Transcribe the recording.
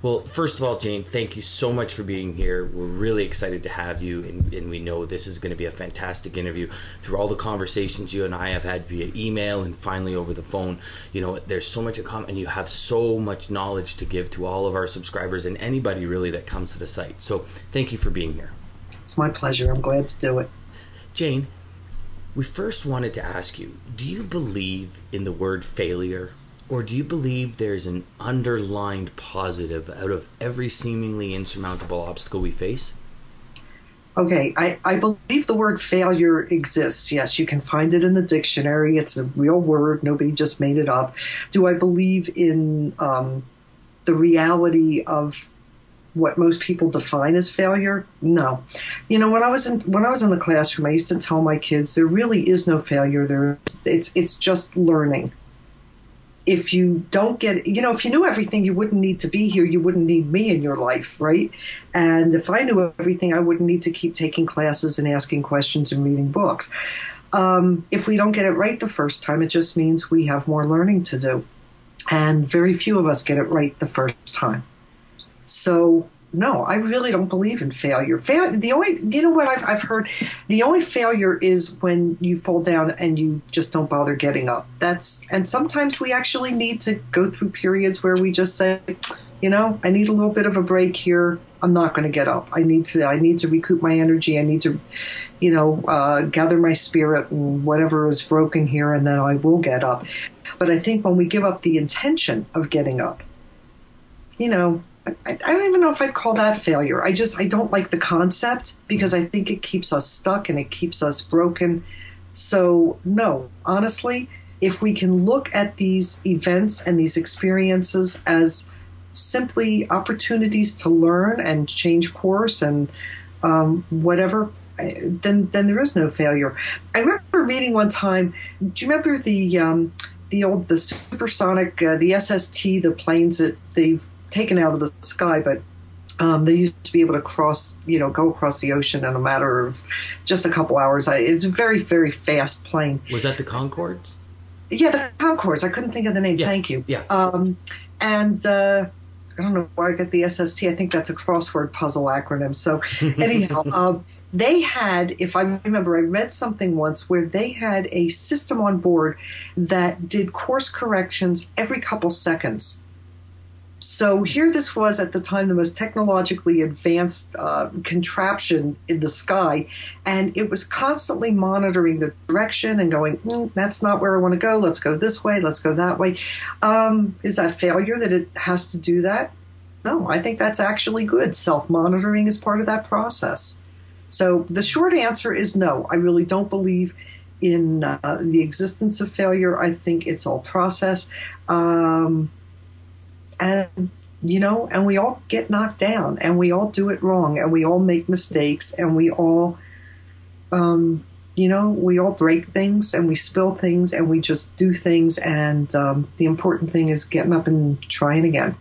Well, first of all, Jane, thank you so much for being here. We're really excited to have you, and, and, we know this is going to be a fantastic interview. Through all the conversations you and I have had via email and finally over the phone, you know, there's so much to come, and you have so much knowledge to give to all of our subscribers and anybody really that comes to the site. So, thank you for being here. It's my pleasure. I'm glad to do it. Jane, we first wanted to ask you do you believe in the word failure? Or do you believe there's an underlined positive out of every seemingly insurmountable obstacle we face? Okay, I, I believe the word failure exists. Yes, you can find it in the dictionary. It's a real word. Nobody just made it up. Do I believe in um, the reality of what most people define as failure? No. You know, when I was in when I was in the classroom, I used to tell my kids there really is no failure. There, it's it's just learning if you don't get, you know, if you knew everything, you wouldn't need to be here. You wouldn't need me in your life, right? And if I knew everything, I wouldn't need to keep taking classes and asking questions and reading books. Um, if we don't get it right the first time, it just means we have more learning to do. And very few of us get it right the first time. So no, I really don't believe in failure. Fail, the only, you know what I've, I've heard, the only failure is when you fall down and you just don't bother getting up. That's, and sometimes we actually need to go through periods where we just say, you know, I need a little bit of a break here. I'm not going to get up. I need to, I need to recoup my energy. I need to, you know, uh, gather my spirit and whatever is broken here, and then I will get up. But I think when we give up the intention of getting up, you know, I, don't even know if I'd call that failure. I just I don't like the concept because I think it keeps us stuck and it keeps us broken. So no, honestly, if we can look at these events and these experiences as simply opportunities to learn and change course and um, whatever, then then there is no failure. I remember reading one time. Do you remember the um, the old the supersonic uh, the SST the planes that they've taken out of the sky, but um, they used to be able to cross, you know, go across the ocean in a matter of just a couple hours. It's a very, very fast plane. Was that the Concordes? Yeah, the Concordes. I couldn't think of the name. Yeah. Thank you. Yeah. Um, and uh, I don't know why I got the SST. I think that's a crossword puzzle acronym. So anyhow, um, they had, if I remember, I read something once where they had a system on board that did course corrections every couple seconds so here this was at the time the most technologically advanced uh, contraption in the sky and it was constantly monitoring the direction and going mm, that's not where i want to go. Let's go this way. Let's go that way. Um, is that failure that it has to do that? No i think that's actually good. Self-monitoring is part of that process. So the short answer is no. I really don't believe in uh, the existence of failure. I think it's all process. Um, and you know and we all get knocked down and we all do it wrong and we all make mistakes and we all um, you know we all break things and we spill things and we just do things and um, the important thing is getting up and trying again